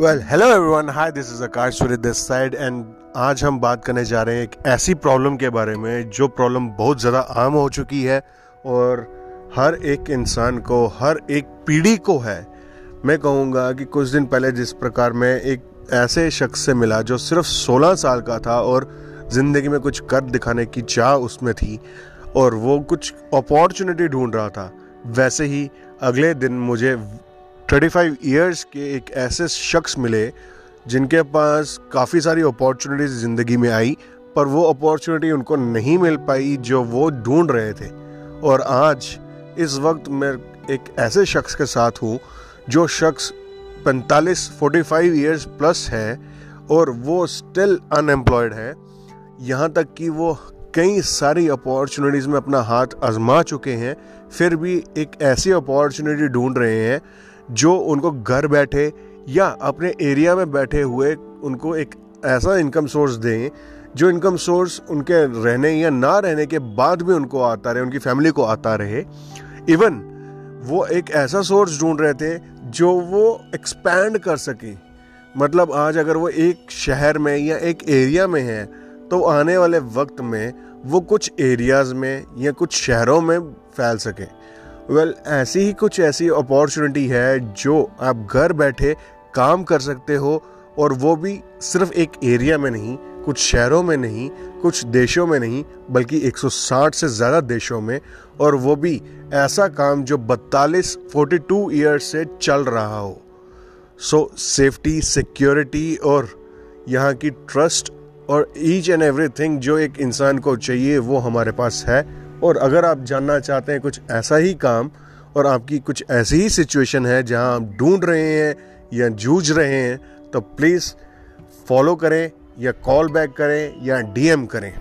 Well hello everyone hi this is Akash Surya this side and आज हम बात करने जा रहे हैं एक ऐसी प्रॉब्लम के बारे में जो प्रॉब्लम बहुत ज़्यादा आम हो चुकी है और हर एक इंसान को, हर एक पीढ़ी को है। मैं कहूँगा कि कुछ दिन पहले जिस प्रकार मैं एक ऐसे शख्स से मिला जो सिर्फ़ 16 साल का था और ज़िंदगी में कुछ कर दिखाने की चाह उसमें थी और वो कुछ अपॉर्चुनिटी ढूंढ रहा था। वैसे ही अगले दिन मुझे 35 ईयर्स के एक ऐसे शख्स मिले जिनके पास काफ़ी सारी अपॉर्चुनिटीज़ ज़िंदगी में आई, पर वो अपॉर्चुनिटी उनको नहीं मिल पाई जो वो ढूंढ रहे थे। और आज इस वक्त मैं एक ऐसे शख्स के साथ हूँ जो शख्स 45 45 इयर्स प्लस है और वो स्टिल अनएम्प्लॉयड है। यहाँ तक कि वो कई सारी अपॉर्चुनिटीज़ में अपना हाथ आजमा चुके हैं, फिर भी एक ऐसी अपॉर्चुनिटी ढूंढ रहे हैं जो उनको घर बैठे या अपने एरिया में बैठे हुए उनको एक ऐसा इनकम सोर्स दें, जो इनकम सोर्स उनके रहने या ना रहने के बाद भी उनको आता रहे, उनकी फैमिली को आता रहे। इवन वो एक ऐसा सोर्स ढूंढ रहे थे जो वो एक्सपैंड कर सके। मतलब आज अगर वो एक शहर में या एक एरिया में है तो आने वाले वक्त में वो कुछ एरियाज़ में या कुछ शहरों में फैल सके। वेल well, ऐसी ही कुछ ऐसी अपॉर्चुनिटी है जो आप घर बैठे काम कर सकते हो और वो भी सिर्फ़ एक एरिया में नहीं कुछ शहरों में नहीं कुछ देशों में नहीं बल्कि 160 से ज़्यादा देशों में और वो भी ऐसा काम जो बतालीस 42 ईयर्स से चल रहा हो। सो सेफ्टी सिक्योरिटी और यहाँ की ट्रस्ट और ईच एंड एवरीथिंग जो एक इंसान को चाहिए वो हमारे पास है। और अगर आप जानना चाहते हैं कुछ ऐसा ही काम और आपकी कुछ ऐसी ही सिचुएशन है जहाँ आप ढूंढ रहे हैं या जूझ रहे हैं तो प्लीज़ फॉलो करें या कॉल बैक करें या डीएम करें।